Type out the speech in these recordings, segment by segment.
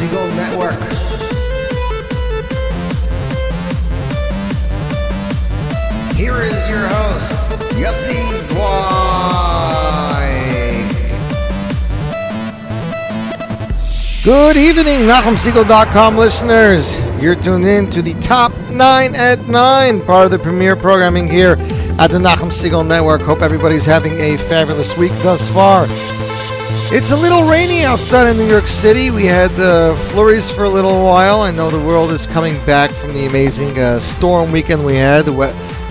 Segal Network. Here is your host, Yossi Zwei. Good evening, NachumSegal.com listeners. You're tuned in to the Top 9 at 9, part of the premier programming here at the Nachum Segal Network. Hope everybody's having a fabulous week thus far. It's a little rainy outside in New York City. We had the flurries for a little while. I know the world is coming back from the amazing uh, storm weekend we had. The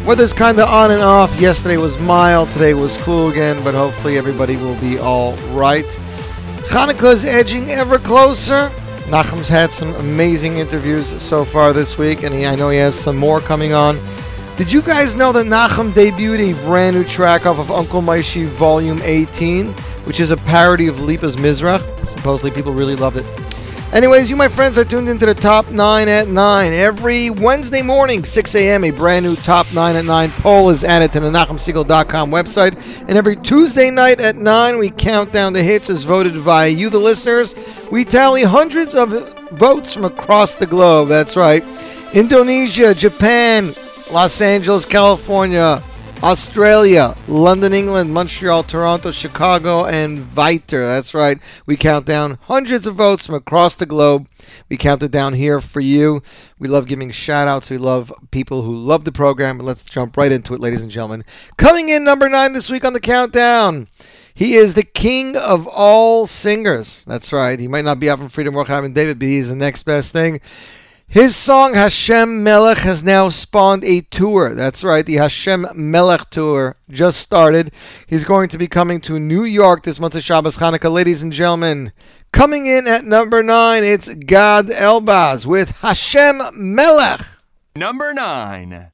weather's kind of on and off. Yesterday was mild, today was cool again, but hopefully everybody will be all right. Hanukkah is edging ever closer. Nachum's had some amazing interviews so far this week, and he, I know he has some more coming on. Did you guys know that Nachum debuted a brand new track off of Uncle Moishy Volume 18? Which is a parody of Lipa's Mizrach. Supposedly, people really loved it. Anyways, you, my friends, are tuned into the Top 9 at 9. Every Wednesday morning, 6 a.m., a brand new Top 9 at 9 poll is added to the NachumSegal.com website. And every Tuesday night at 9, we count down the hits as voted via you, the listeners. We tally hundreds of votes from across the globe. That's right. Indonesia, Japan, Los Angeles, California, Australia, London, England, Montreal, Toronto, Chicago, and Viter. That's right. We count down hundreds of votes from across the globe. We count it down here for you. We love giving shout outs. We love people who love the program. Let's jump right into it, ladies and gentlemen. Coming in number nine this week on the countdown. He is the king of all singers. That's right. He might not be out from Freedom Rock having David, but he's the next best thing. His song Hashem Melech has now spawned a tour. That's right, the Hashem Melech tour just started. He's going to be coming to New York this month of Shabbos Hanukkah. Ladies and gentlemen, coming in at number nine, it's Gad Elbaz with Hashem Melech. Number nine.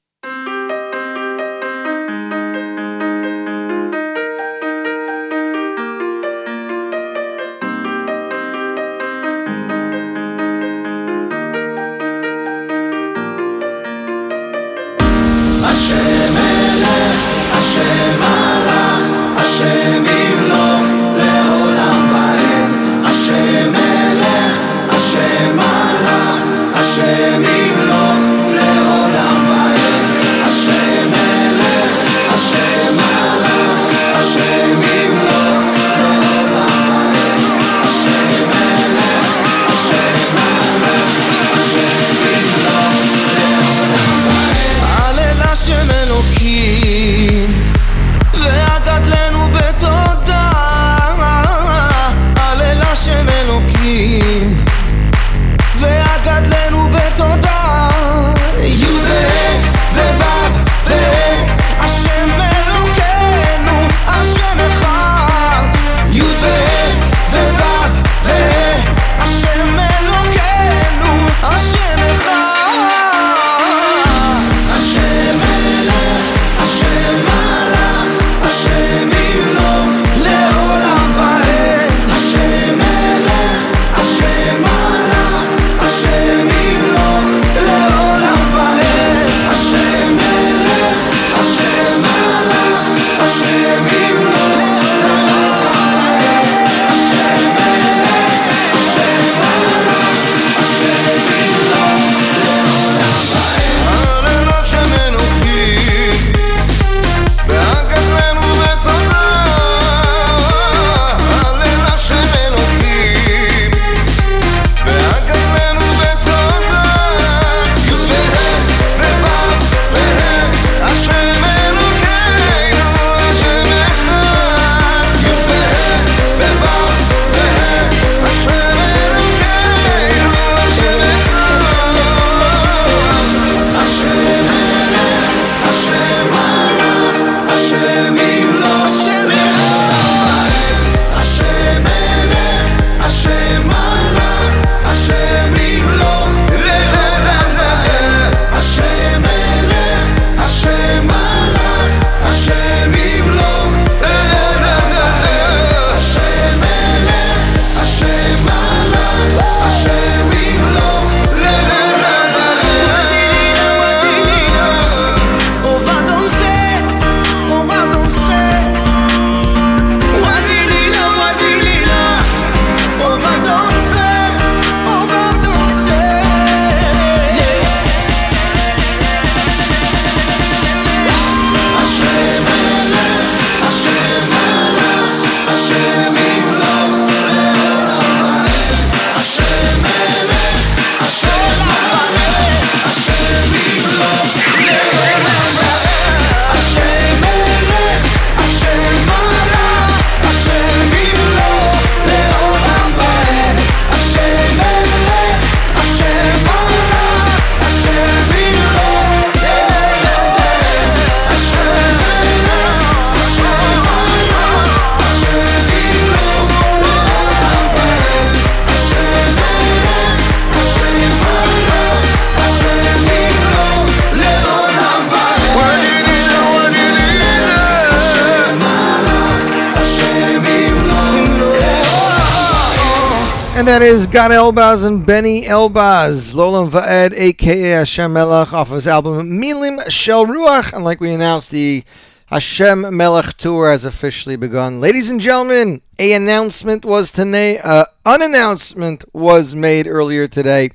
That is Gad Elbaz and Benny Elbaz, Lolam Va'ed, aka Hashem Melech, off of his album Milim Shel Ruach. And like we announced, the Hashem Melech tour has officially begun. Ladies and gentlemen, a announcement was today, uh, an announcement was made earlier today.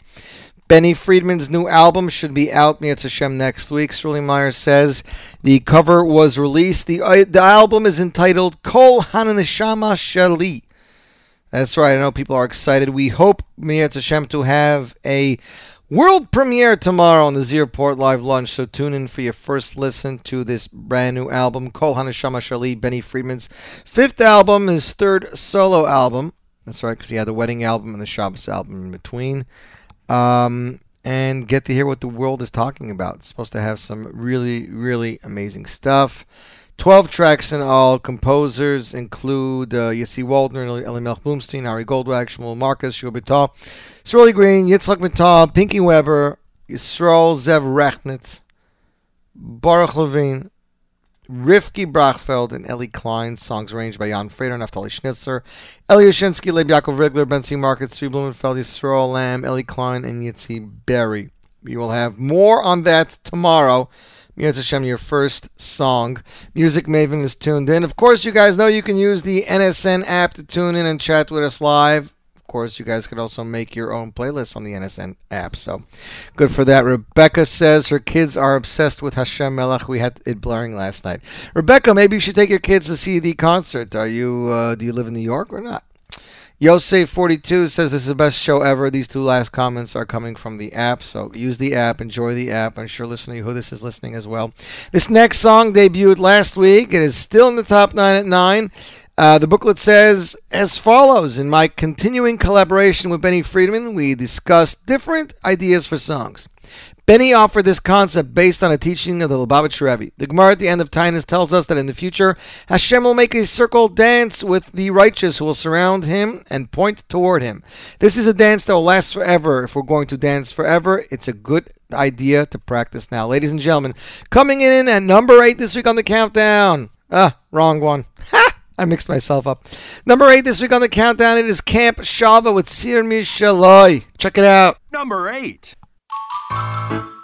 Benny Friedman's new album should be out Mietz Hashem next week. Sterling Meyer says the cover was released. The, uh, the album is entitled Kol Hananeshama Shali. That's right. I know people are excited. We hope Mietz Hashem to have a world premiere tomorrow on the Zeroport Live Lunch. So tune in for your first listen to this brand new album, Kol Haneshama Shali, Benny Friedman's fifth album, his third solo album. That's right, because he had the wedding album and the Shabbos album in between. Um, and get to hear what the world is talking about. It's supposed to have some really, really amazing stuff. 12 tracks in all. Composers include uh, Yossi Waldner, Elimelech Blumstein, Ari Goldwag, Shmuel Marcus, Shubitah, Sorely Green, Yitzhak Mital, Pinky Weber, Yisrael Zev Rechnitz, Baruch Levine, Rifki Brachfeld, and Ellie Klein. Songs arranged by Jan Frater, Naftali Schnitzer, Eli Yashinsky, Leib Yaakov Rigler, Bensy Market, Sri Blumenfeld, Yisrael Lamm, Ellie Klein, and Yitzi Berry. We will have more on that tomorrow. Mirat Hashem, your first song. Music Maven is tuned in. Of course, you guys know you can use the NSN app to tune in and chat with us live. Of course, you guys could also make your own playlists on the NSN app. So good for that. Rebecca says her kids are obsessed with Hashem Melech. We had it blaring last night. Rebecca, maybe you should take your kids to see the concert. Are you? Uh, do you live in New York or not? Yosef42 says this is the best show ever. These two last comments are coming from the app, so use the app, enjoy the app. I'm sure listening who this is listening as well. This next song debuted last week. It is still in the top nine at nine. Uh, the booklet says as follows In my continuing collaboration with Benny Friedman, we discussed different ideas for songs. Benny offered this concept based on a teaching of the Lubavitch Rebbe. The Gemara at the end of Taanis tells us that in the future, Hashem will make a circle dance with the righteous who will surround him and point toward him. This is a dance that will last forever. If we're going to dance forever, it's a good idea to practice now. Ladies and gentlemen, coming in at number eight this week on the countdown. Ah, wrong one. Ha! I mixed myself up. Number eight this week on the countdown, it is Camp Shava with Sir Mishaloi. Check it out. Number 8. Música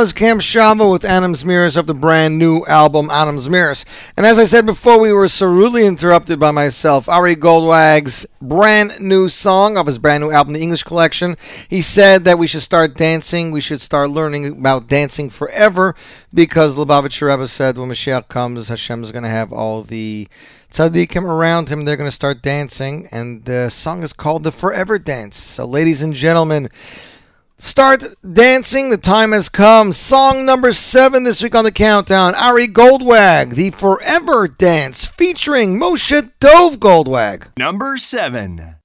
was Shava with Adam Zmiris of the brand new album Adam Zmiris. And as I said before, we were so rudely interrupted by myself. Ari Goldwag's brand new song of his brand new album, The English Collection. He said that we should start dancing. We should start learning about dancing forever because Lubavitcher Rebbe said when Mashiach comes, Hashem is going to have all the tzaddikim around him. They're going to start dancing. And the song is called The Forever Dance. So, ladies and gentlemen, Start dancing. The time has come. Song number seven this week on the countdown. Ari Goldwag, The Forever Dance, featuring Moshe Dov Goldwag. Number seven.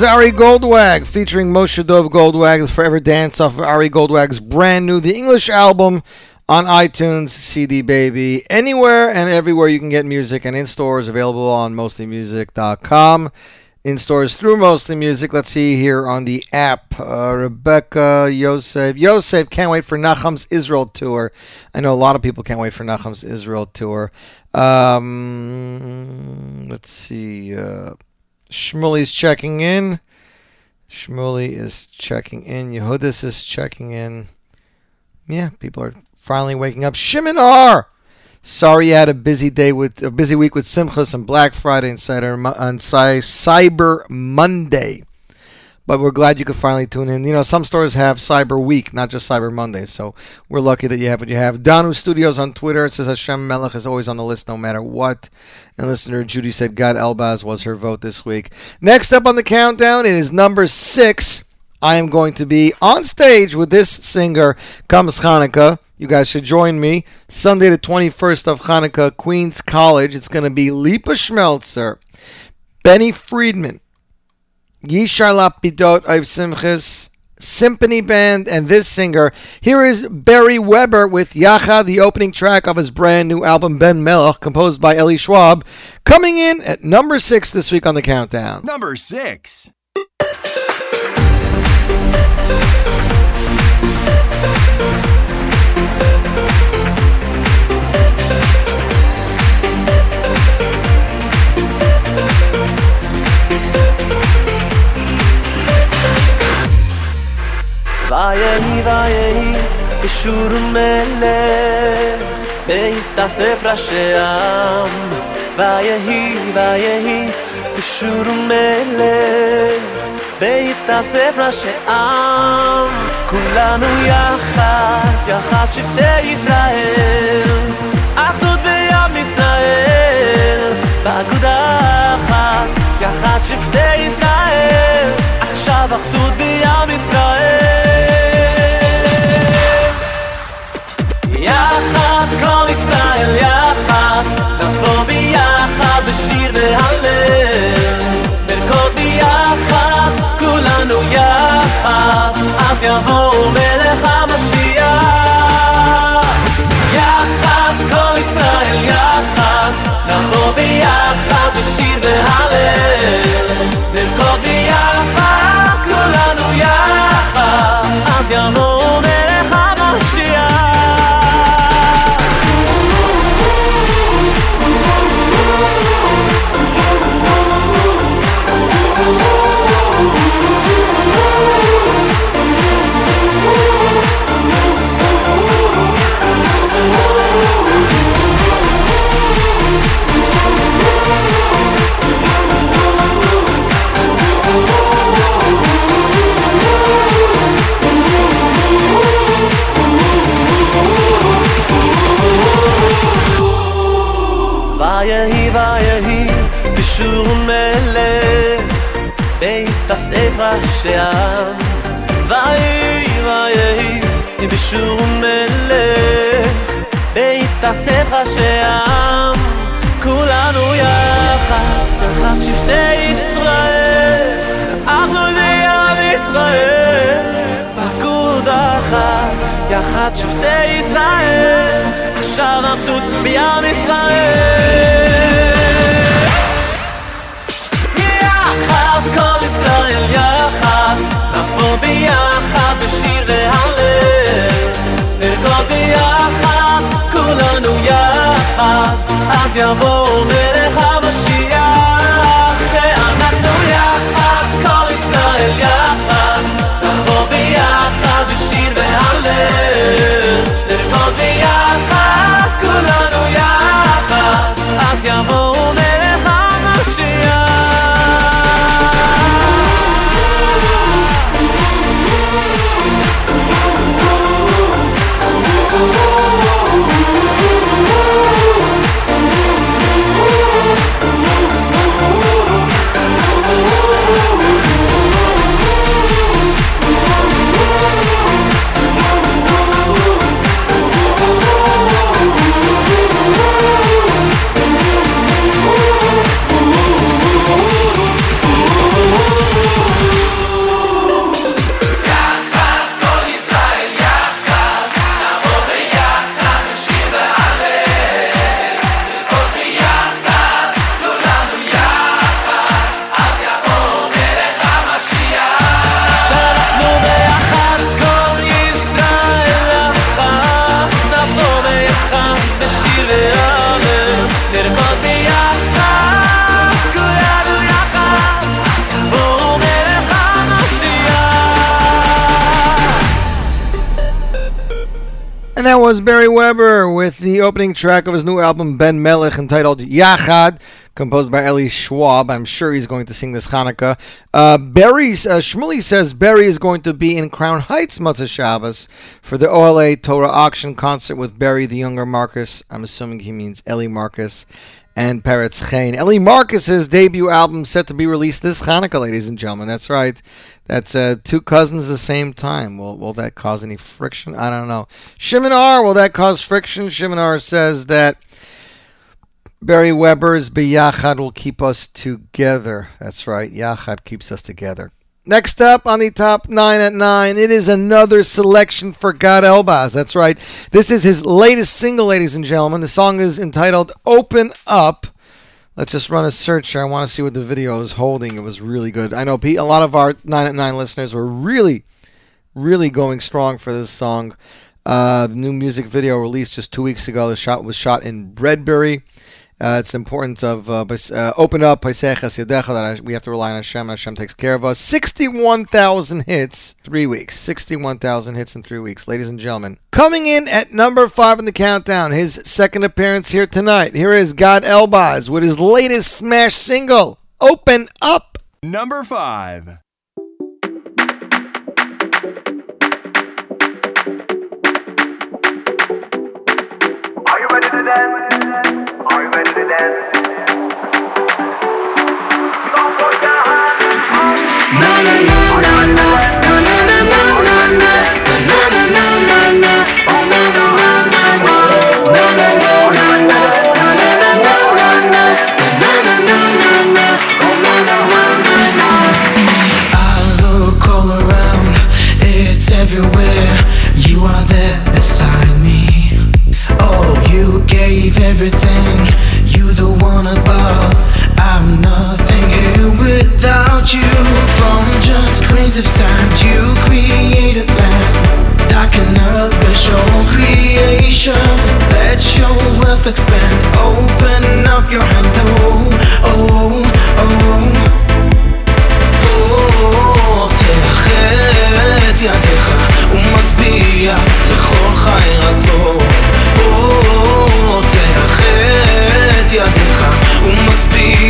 Ari Goldwag featuring Moshe Dov Goldwag, the Forever Dance off of Ari Goldwag's brand new The English album on iTunes, CD Baby, anywhere and everywhere you can get music, and in stores available on mostlymusic.com. In stores through Mostly Music. Let's see here on the app. Uh, Rebecca, Yosef. Yosef can't wait for Nachum's Israel tour. I know a lot of people can't wait for Nachum's Israel tour. Um, let's see. Uh, Shmuli's checking in. Shmuli is checking in. Yehudis is checking in. Yeah, people are finally waking up. Shiminar! Sorry you had a busy day with a busy week with Simchas and Black Friday and Cyber Monday. But we're glad you could finally tune in. You know, some stores have Cyber Week, not just Cyber Monday. So we're lucky that you have what you have. Danu Studios on Twitter. It says Hashem Melech is always on the list no matter what. And listener Judy said Gad Elbaz was her vote this week. Next up on the countdown, it is number six. I am going to be on stage with this singer, comes Hanukkah. You guys should join me. Sunday, the 21st of Hanukkah, Queens College. It's going to be Lipa Schmelzer, Benny Friedman, Yishai Lapidot of Symphony Band, and this singer. Here is Beri Weber with Yacha, the opening track of his brand new album Ben Melech, composed by Eli Schwab, coming in at number six this week on the countdown. Number six. ויהי ויהי בשור מלך בית הספר שם ויהי ויהי בשור מלך בית הספר שם כולנו יחד יחד שבטי ישראל אחדות בים ישראל באגודה אחת יחד שבטי ישראל אחדות בים ישראל יחד כל ישראל יחד הספר שם ויהי ויהי בשור מלך בית הספר שם כולנו יחד יחד שבטי ישראל אנחנו בים ישראל פקוד אחת יחד שבטי ישראל עכשיו אחדות בים ישראל יחד כל ישראל יחד והלל נרקוד ביחד כולנו יחד אז יבוא track of his new album Ben Melech entitled Yachad, composed by Eli Schwab. I'm sure he's going to sing this Hanukkah. Uh, Beri's uh, Shmuley says Beri is going to be in Crown Heights Motzei Shabbos for the OLA Torah auction concert with Barry the younger Marcus. I'm assuming he means Eli Marcus and Peretz Chain. Eli Marcus's debut album set to be released this Hanukkah, ladies and gentlemen. That's right. That's uh, two cousins at the same time. Will will that cause any friction? I don't know. Shimon R. Will that cause friction? Shimon R. says that Beri Weber's Biyachad will keep us together. That's right. Yachad keeps us together. Next up on the top nine at nine, it is another selection for Gad Elbaz. That's right. This is his latest single, ladies and gentlemen. The song is entitled Open Up. Let's just run a search here. I want to see what the video is holding. It was really good. I know Pete, a lot of our 9 at 9 listeners were really, really going strong for this song. Uh, the new music video released just two weeks ago. The shot was shot in Bredbury. Uh, it's the importance of uh, uh, open up that we have to rely on Hashem. Hashem takes care of us. Sixty-one thousand hits, three weeks. Sixty-one thousand hits in three weeks, ladies and gentlemen. Coming in at number five in the countdown, his second appearance here tonight. Here is Gad Elbaz with his latest smash single, "Open Up." Number five. Are you ready to dance? Everywhere. You are there beside me. Oh, everything, without you. From just grains of sand, you created land that can nourish your creation. Let your wealth expand. Open up your hand, oh, oh, oh. תאחד את ידיך ומצביע לכל חי רצון. או, תאחד את ידיך ומצביע.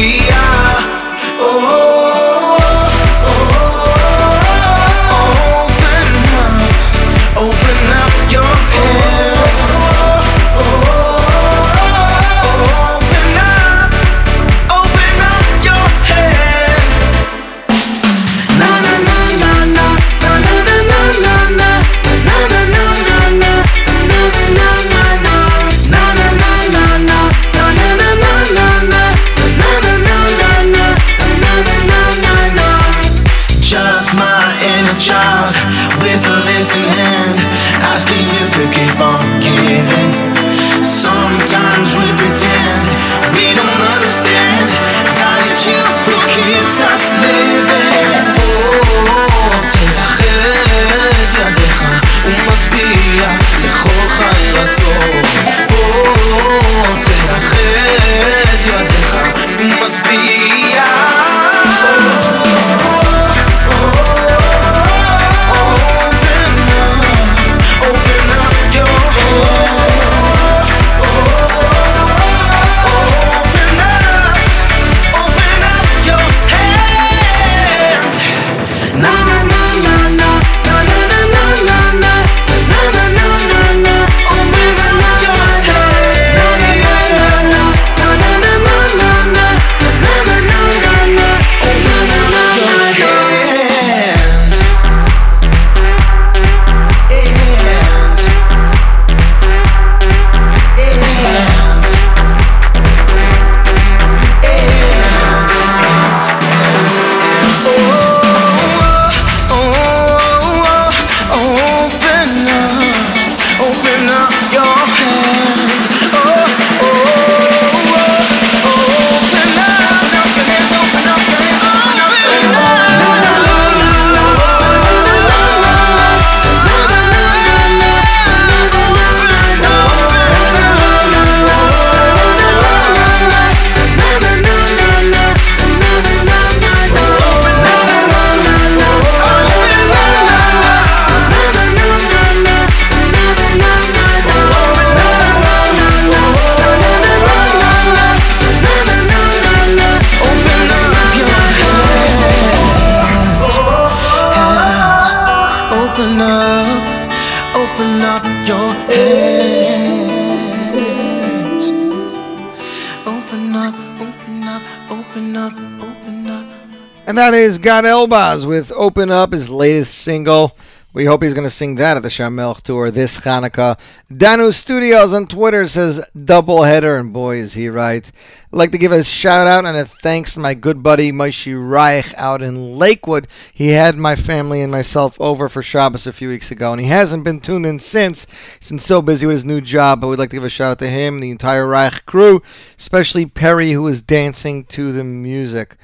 That is Gad Elbaz with Open Up, his latest single. We hope he's going to sing that at the Shamel tour this Hanukkah. Danu Studios on Twitter says double header, and boy is he right. I'd like to give a shout out and a thanks to my good buddy Moshe Reich out in Lakewood. He had my family and myself over for Shabbos a few weeks ago, and he hasn't been tuned in since. He's been so busy with his new job, but we'd like to give a shout out to him and the entire Reich crew, especially Perry, who was dancing to the music.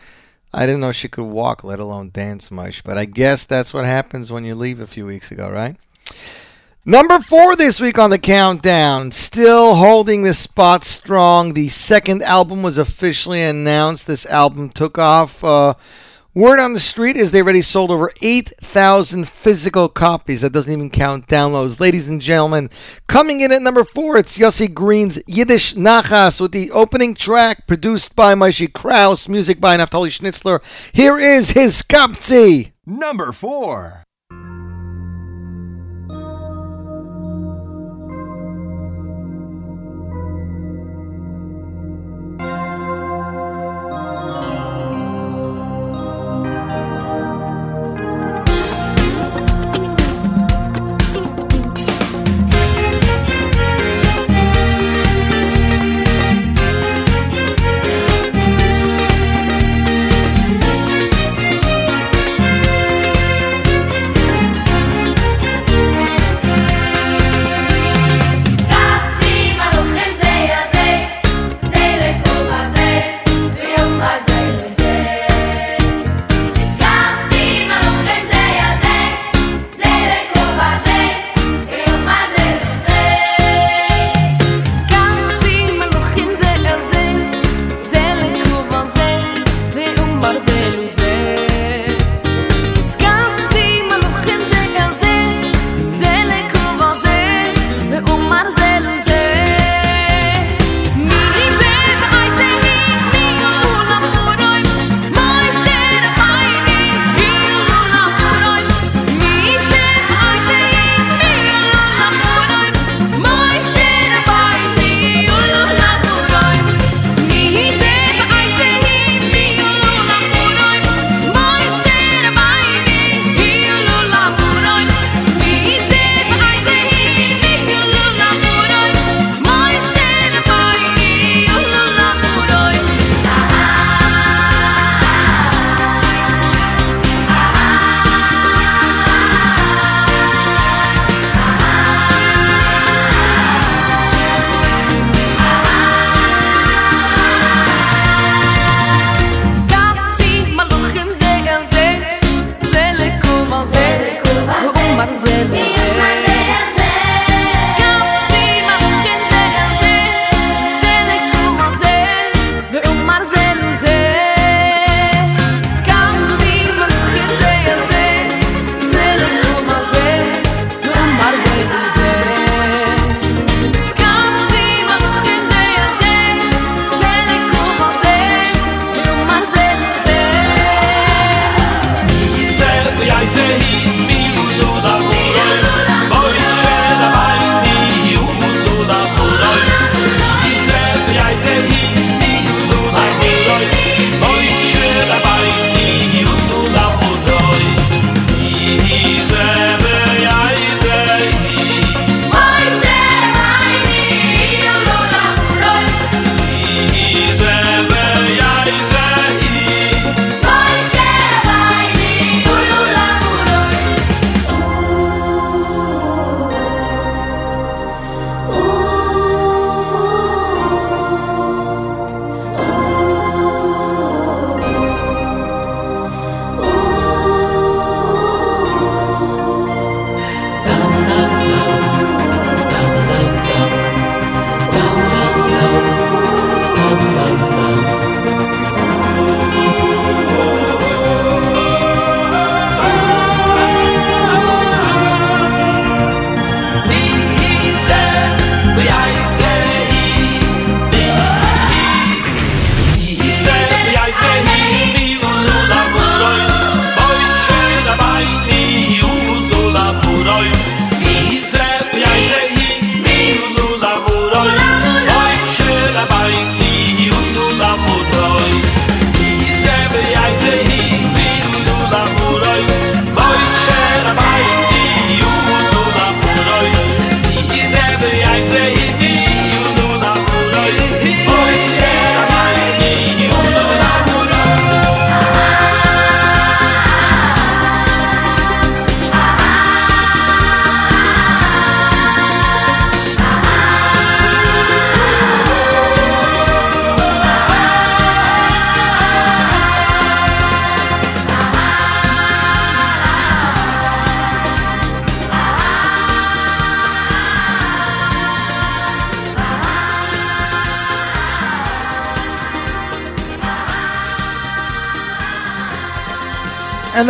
I didn't know she could walk, let alone dance much. But I guess that's what happens when you leave a few weeks ago, right? Number four this week on the countdown, still holding the spot strong. The second album was officially announced. This album took off. Uh, Word on the street is they already sold over 8,000 physical copies. That doesn't even count downloads. Ladies and gentlemen, coming in at number four, it's Yossi Green's Yiddish Nachas with the opening track produced by Moshe Kraus, music by Naftali Schnitzler. Here is Hiskapzi. Number 4.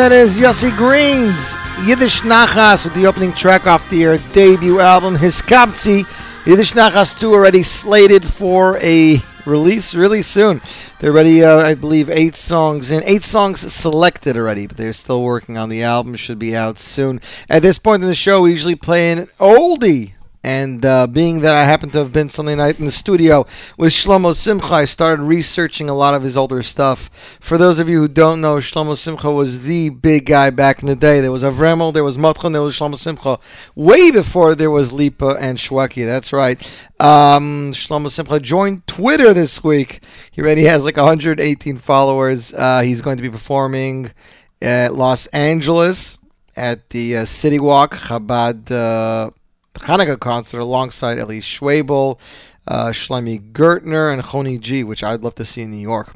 That is Yossi Green's Yiddish Nachas with the opening track off their debut album, Hiskapzi. Yiddish Nachas 2 already slated for a release really soon. They're already, uh, I believe, eight songs in. Eight songs selected already, but they're still working on the album. Should be out soon. At this point in the show, we usually play an oldie and uh, being that I happen to have been Sunday night in the studio with Shlomo Simcha, I started researching a lot of his older stuff. For those of you who don't know, Shlomo Simcha was the big guy back in the day. There was Avremel, there was Motchon, there was Shlomo Simcha, way before there was Lipa and Shweki. That's right. Um, Shlomo Simcha joined Twitter this week. He already has like 118 followers. Uh, he's going to be performing at Los Angeles at the uh, City Walk Chabad uh, Hanukkah concert alongside Eli Schwebel, uh, Shlomi Gertner, and Choni G, which I'd love to see in New York.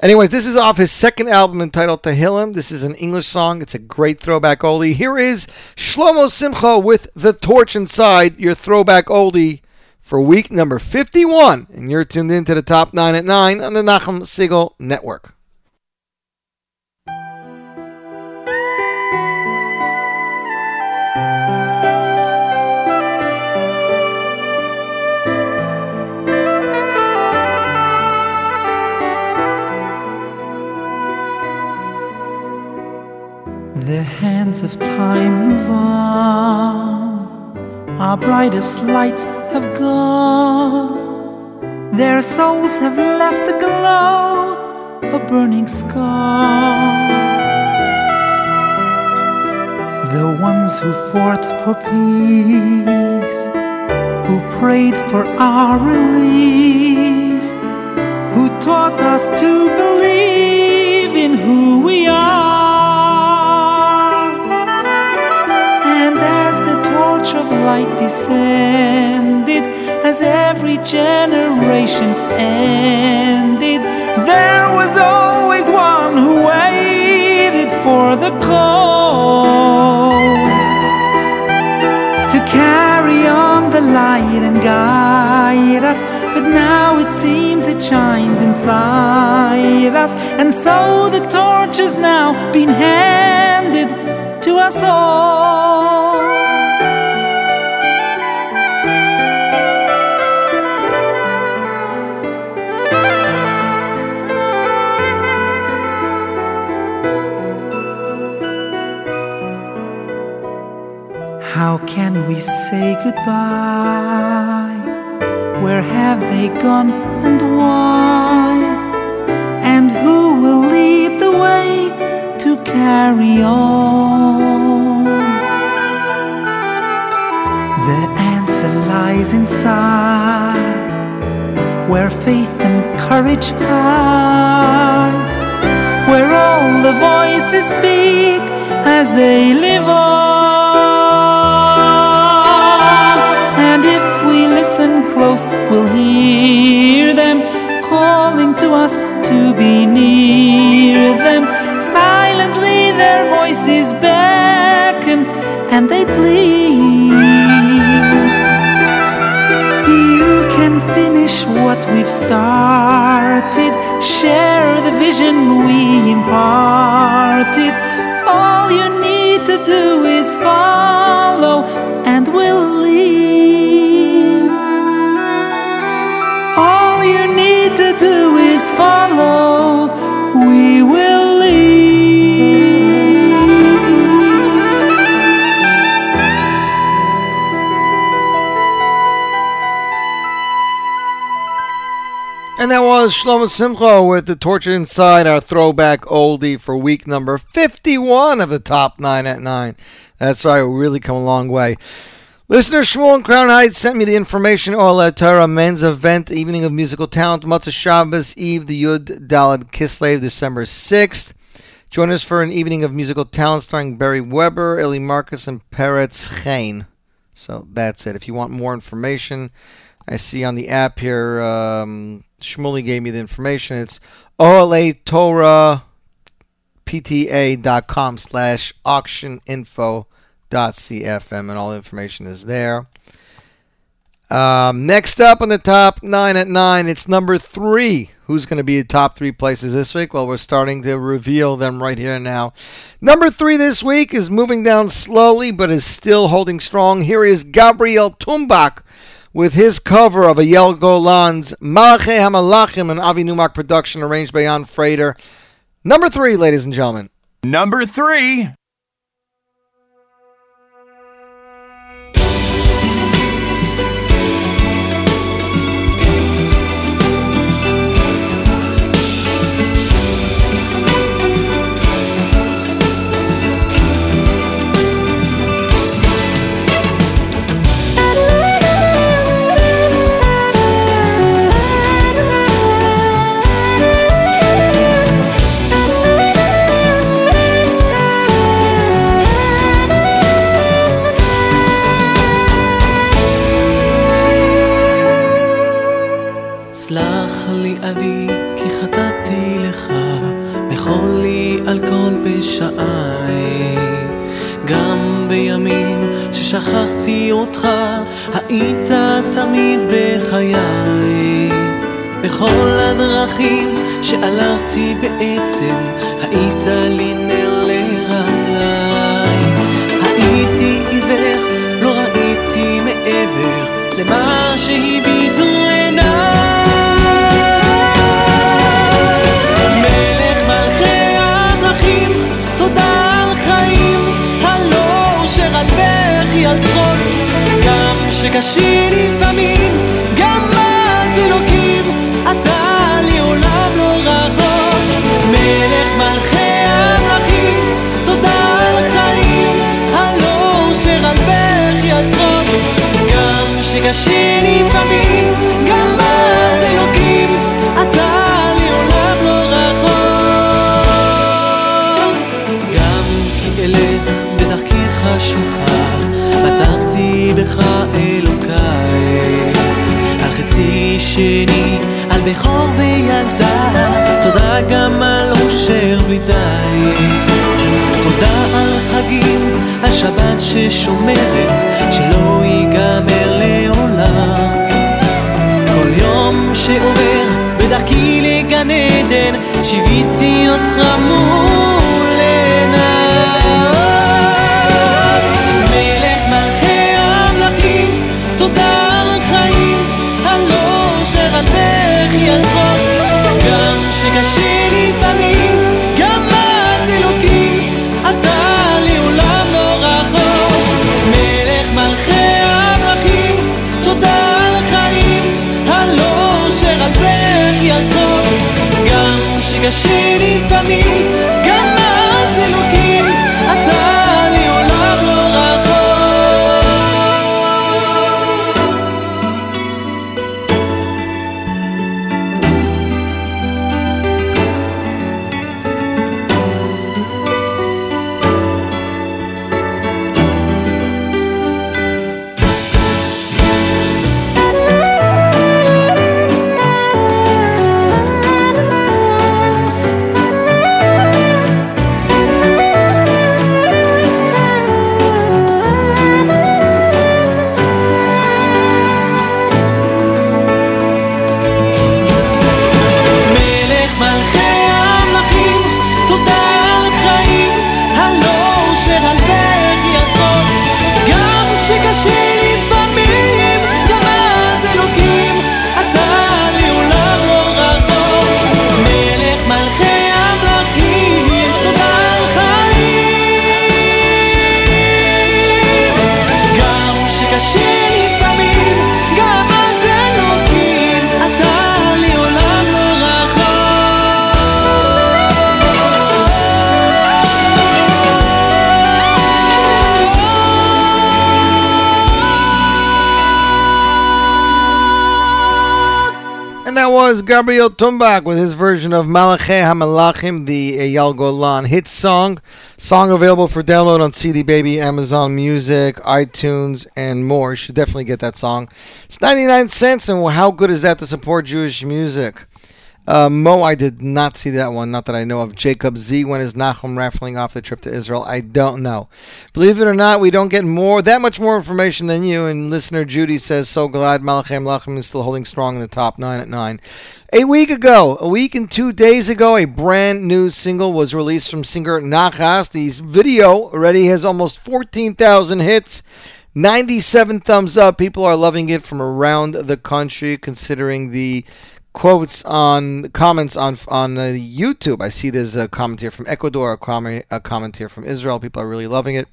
Anyways, this is off his second album entitled Tehillim. This is an English song. It's a great throwback oldie. Here is Shlomo Simcha with The Torch Inside, your throwback oldie for week number 51. And you're tuned in to the top 9 at 9 on the Nachum Segal Network. The hands of time move on. Our brightest lights have gone. Their souls have left a glow, a burning scar. The ones who fought for peace, who prayed for our release, who taught us to believe in who we are. Light descended, as every generation ended, there was always one who waited for the call to carry on the light and guide us. But now it seems it shines inside us, and so the torch has now been handed to us all. Can we say goodbye? Where have they gone and why? And who will lead the way to carry on? The answer lies inside, where faith and courage hide, where all the voices speak as they live on. Listen close, we'll hear them calling to us to be near them. Silently, their voices beckon and they plead. You can finish what we've started, share the vision we imparted. All you need to do is follow, and we'll lead. Follow, we will lead. And that was Shlomo Simcha with the Torch Inside, our throwback oldie for week number 51 of the top 9 at 9. That's right, we really come a long way. Listener Shmuel in Crown Heights sent me the information. Ola Torah men's event, evening of musical talent, Motzei Shabbos Eve, the Yud Daled Kislev, December 6th. Join us for an evening of musical talent starring Beri Weber, Eli Marcus, and Peretz Chain. So that's it. If you want more information, I see on the app here, um, Shmuley gave me the information. It's olatorahpta.com slash auction info cfm and all the information is there. Um, next up on the top nine at nine, it's number three. Who's going to be the top three places this week? Well, we're starting to reveal them right here now. Number three this week is moving down slowly, but is still holding strong. Here is Gabriel Tumbach with his cover of Eyal Golan's Malachi Hamalachim, an Avi Numak production arranged by Jan Frater. Number three, ladies and gentlemen. Number three. אותך היית תמיד בחיי. בכל הדרכים שהלכתי בעצם היית לי נר לרגליי. הייתי עיוור לא ראיתי מעבר למה שהביטו שקשה לפעמים, גם אז אלוקים, אתה לי עולם לא רחוק. מלך מלכי המלכים, תודה על חיים, על צחוק, גם שקשה לפעמים, שני, על בכור וילדה, תודה גם על אושר בלי די. תודה על חגים, על שבת ששומרת, שלא ייגמר לעולם. כל יום שעובר בדרכי לגן עדן, שיוויתי אותך מול עיניי. שקשה לפעמים, גם אז אלוקים, אתה לי עולם לא רחוק. מלך מלכי המלכים, תודה על חיים, הלא אשר על גם שקשה לפעמים, Gabriel Tumbach with his version of Malachi Hamalachim, the Eyal Golan hit song. Song available for download on CD Baby, Amazon Music, iTunes, and more. You should definitely get that song. It's 99 cents, and how good is that to support Jewish music? Uh, Mo, I did not see that one. Not that I know of. Jacob Z. When is Nachum raffling off the trip to Israel? I don't know. Believe it or not, we don't get more that much more information than you. And listener Judy says, "So glad Malachem Lachem is still holding strong in the top nine at nine. A week ago, a week and two days ago, a brand new single was released from singer Nachas. The video already has almost 14,000 hits. 97 thumbs up. People are loving it from around the country, considering the quotes on comments on on YouTube. I see there's a comment here from Ecuador, a comment, a comment here from Israel. People are really loving it.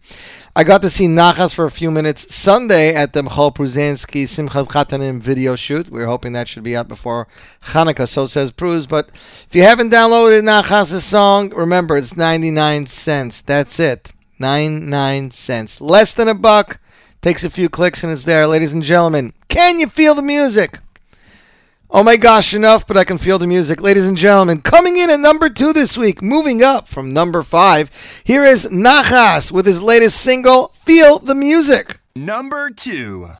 I got to see Nachas for a few minutes Sunday at the Michoel Pruzansky Simchat Chatanim video shoot. We are hoping that should be out before Hanukkah, so says Pruz. But if you haven't downloaded Nachas' song, remember it's 99 cents. That's it. 99 cents. Less than a buck. Takes a few clicks and it's there. Ladies and gentlemen, can you feel the music? Oh my gosh, enough, but I can feel the music. Ladies and gentlemen, coming in at number two this week, moving up from number five, here is Nachas with his latest single, Feel the Music. Number two.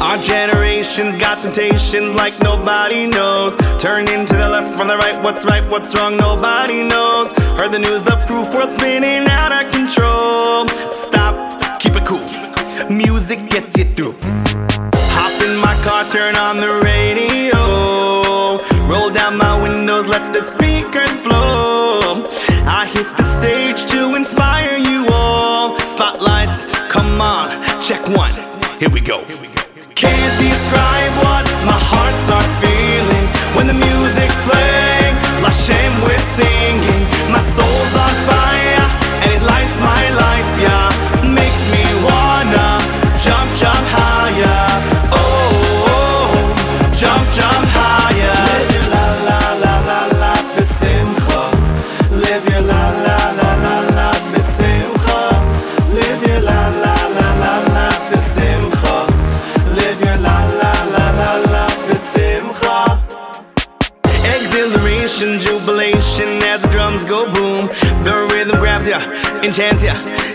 Our generation's got temptations like nobody knows. Turn into the left from the right, what's right, what's wrong, nobody knows. Heard the news, the proof, world's spinning out of control. Stop, keep it cool. Music gets you through. Hop in my car, turn on the radio. Roll down my windows, let the speakers blow. I hit the stage to inspire you all. Spotlights, come on, check one. Here we go. Can't describe what my heart starts feeling when the music's playing. Lashem, we're singing. My soul's on fire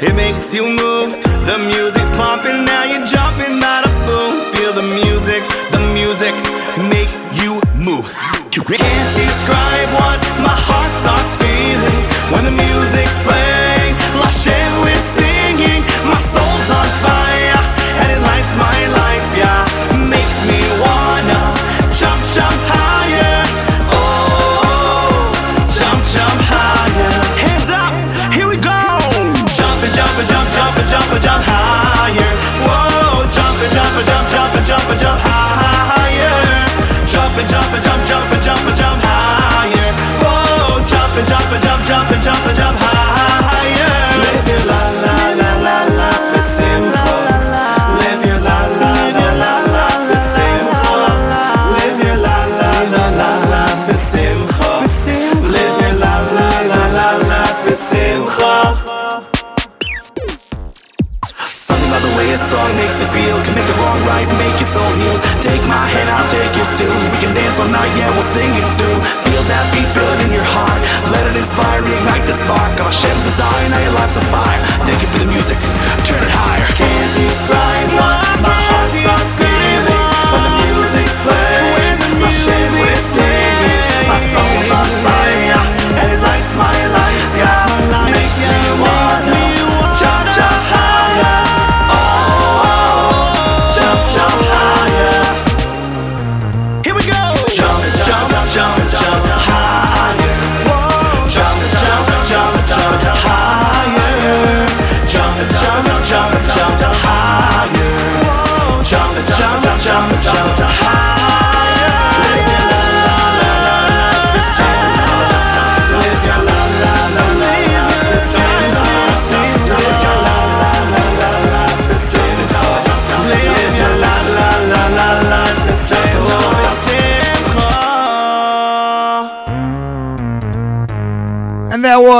it makes you move. The music's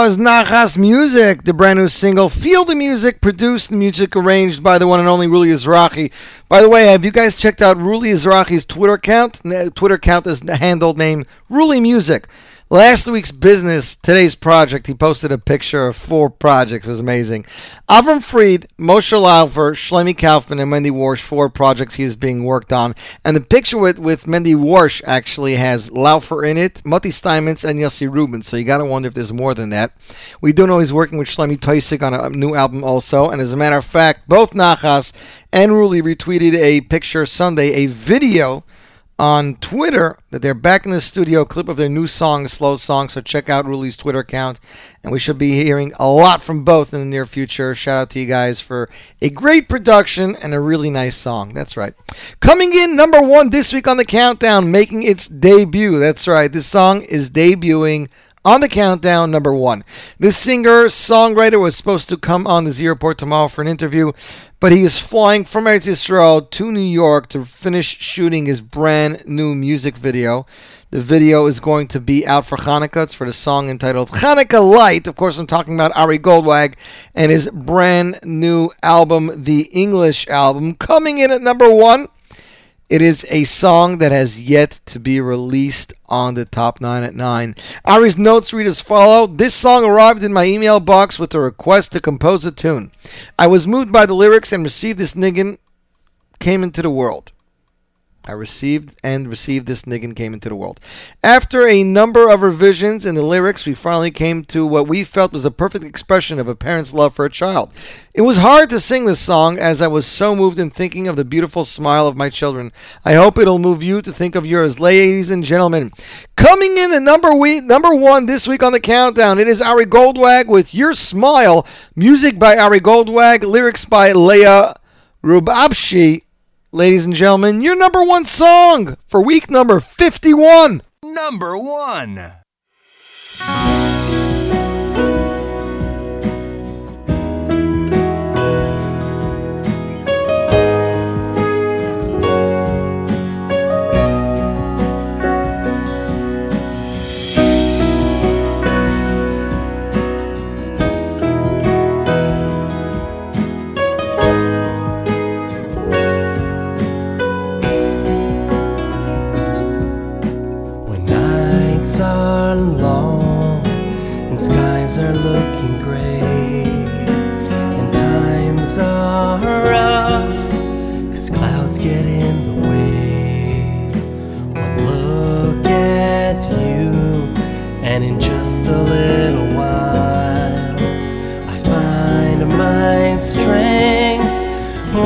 Was Nachas Music, the brand new single. Feel the music, produced and music arranged by the one and only Ruli Izrahi. By the way, have you guys checked out Ruli Izrahi's Twitter account? Twitter account is the handle name Ruli Music. Last week's business, today's project, he posted a picture of four projects. It was amazing. Avram Fried, Moshe Laufer, Shlomi Kaufman, and Mendy Warsh, four projects he is being worked on. And the picture with, with Mendy Warsh actually has Laufer in it, Moti Steinmetz, and Yossi Rubin. So you got to wonder if there's more than that. We do know he's working with Shlomi Toisik on a new album also. And as a matter of fact, both Nachas and Ruli retweeted a picture Sunday, a video on Twitter that they're back in the studio, clip of their new song, Slow Song. So check out Ruli's Twitter account, and we should be hearing a lot from both in the near future. Shout out to you guys for a great production and a really nice song. That's right. Coming in number one this week on the countdown, making its debut. That's right. This song is debuting on the countdown, number one. This singer songwriter was supposed to come on the Z Report tomorrow for an interview, but he is flying from Eretz Yisrael to New York to finish shooting his brand new music video. The video is going to be out for Hanukkah. It's for the song entitled Hanukkah Light. Of course, I'm talking about Ari Goldwag and his brand new album, the English album, coming in at number one. It is a song that has yet to be released on the top 9 at 9. Ari's notes read as follow This song arrived in my email box with a request to compose a tune. I was moved by the lyrics and received this niggin, came into the world. I received and received this niggin came into the world. After a number of revisions in the lyrics, we finally came to what we felt was a perfect expression of a parent's love for a child. It was hard to sing this song as I was so moved in thinking of the beautiful smile of my children. I hope it'll move you to think of yours, ladies and gentlemen. Coming in at number we number one this week on the countdown, it is Ari Goldwag with Your Smile, music by Ari Goldwag, lyrics by Leah Rubabshi. Ladies and gentlemen, your number one song for week number 51. Number one. And in just a little while I find my strength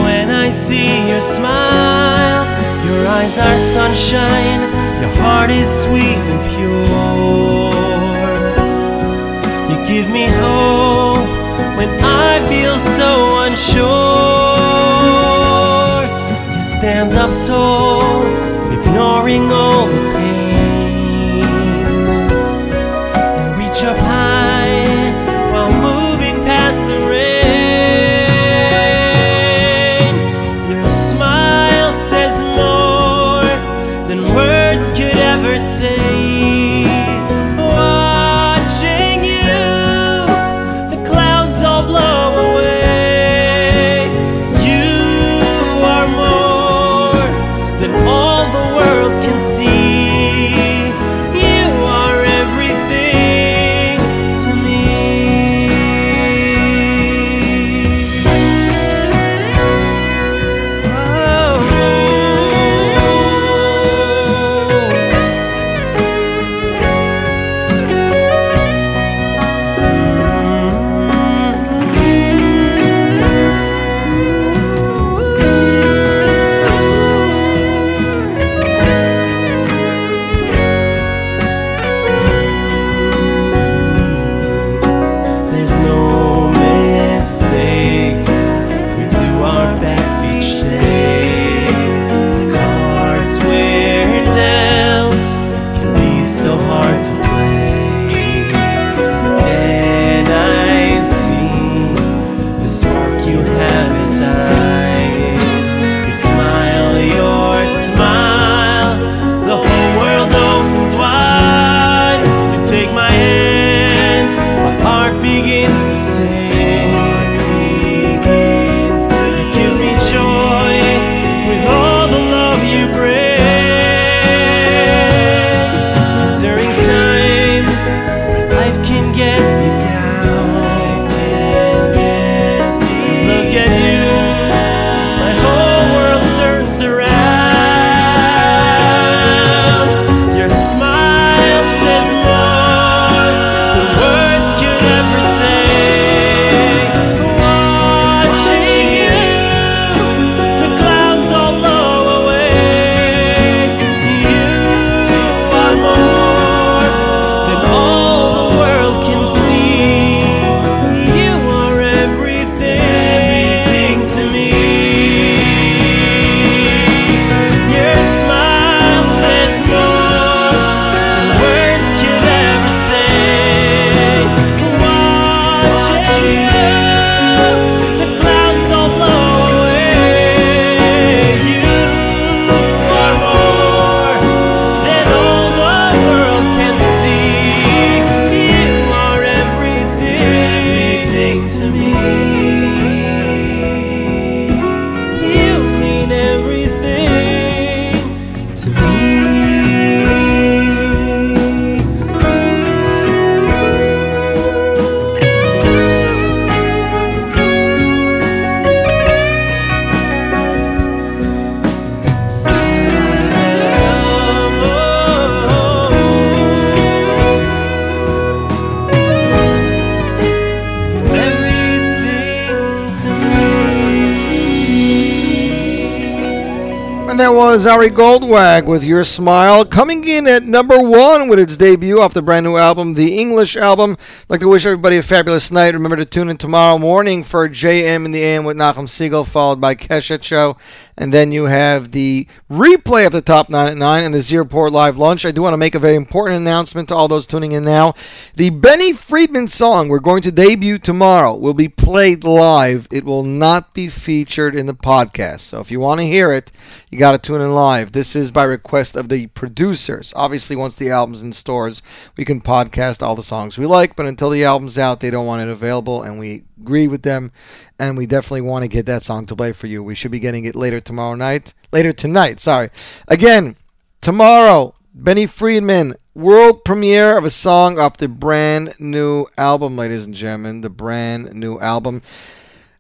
when I see your smile. Your eyes are sunshine, your heart is sweet and pure. You give me hope when I feel so unsure. You stand up tall, ignoring all the pain, That was Ari Goldwag with Your Smile, coming in at number one with its debut off the brand new album, the English album. I'd like to wish everybody a fabulous night. Remember to tune in tomorrow morning for JM in the AM with Nachum Segal, followed by Keshet Show. And then you have the replay of the Top 9 at 9 and the Z Report Live Lunch. I do want to make a very important announcement to all those tuning in now. The Benny Friedman song we're going to debut tomorrow will be played live. It will not be featured in the podcast. So if you want to hear it, you got to tune in live. This is by request of the producers. Obviously, once the album's in stores, we can podcast all the songs we like, but until the album's out, they don't want it available, and we agree with them. And we definitely want to get that song to play for you. We should be getting it later tomorrow night. Later tonight, sorry. Again, tomorrow, Benny Friedman, world premiere of a song off the brand new album, ladies and gentlemen. The brand new album.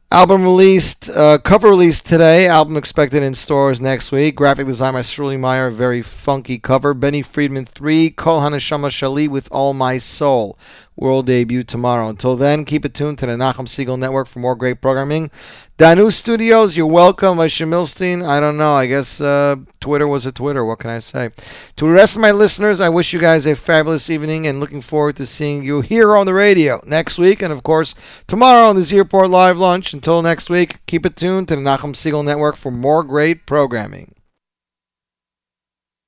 Album released, uh, cover released today. Album expected in stores next week. Graphic design by Sterling Meyer, very funky cover. Benny Friedman 3, Kol Haneshama Sheli with All My Soul. World debut tomorrow. Until then, keep it tuned to the Nachum Segal Network for more great programming. Danu Studios, you're welcome. Moshe Milstein, I don't know. I guess uh, Twitter was a Twitter. What can I say? To the rest of my listeners, I wish you guys a fabulous evening and looking forward to seeing you here on the radio next week. And of course, tomorrow on the Z Report Live Lunch. Until next week, keep it tuned to the Nachum Segal Network for more great programming.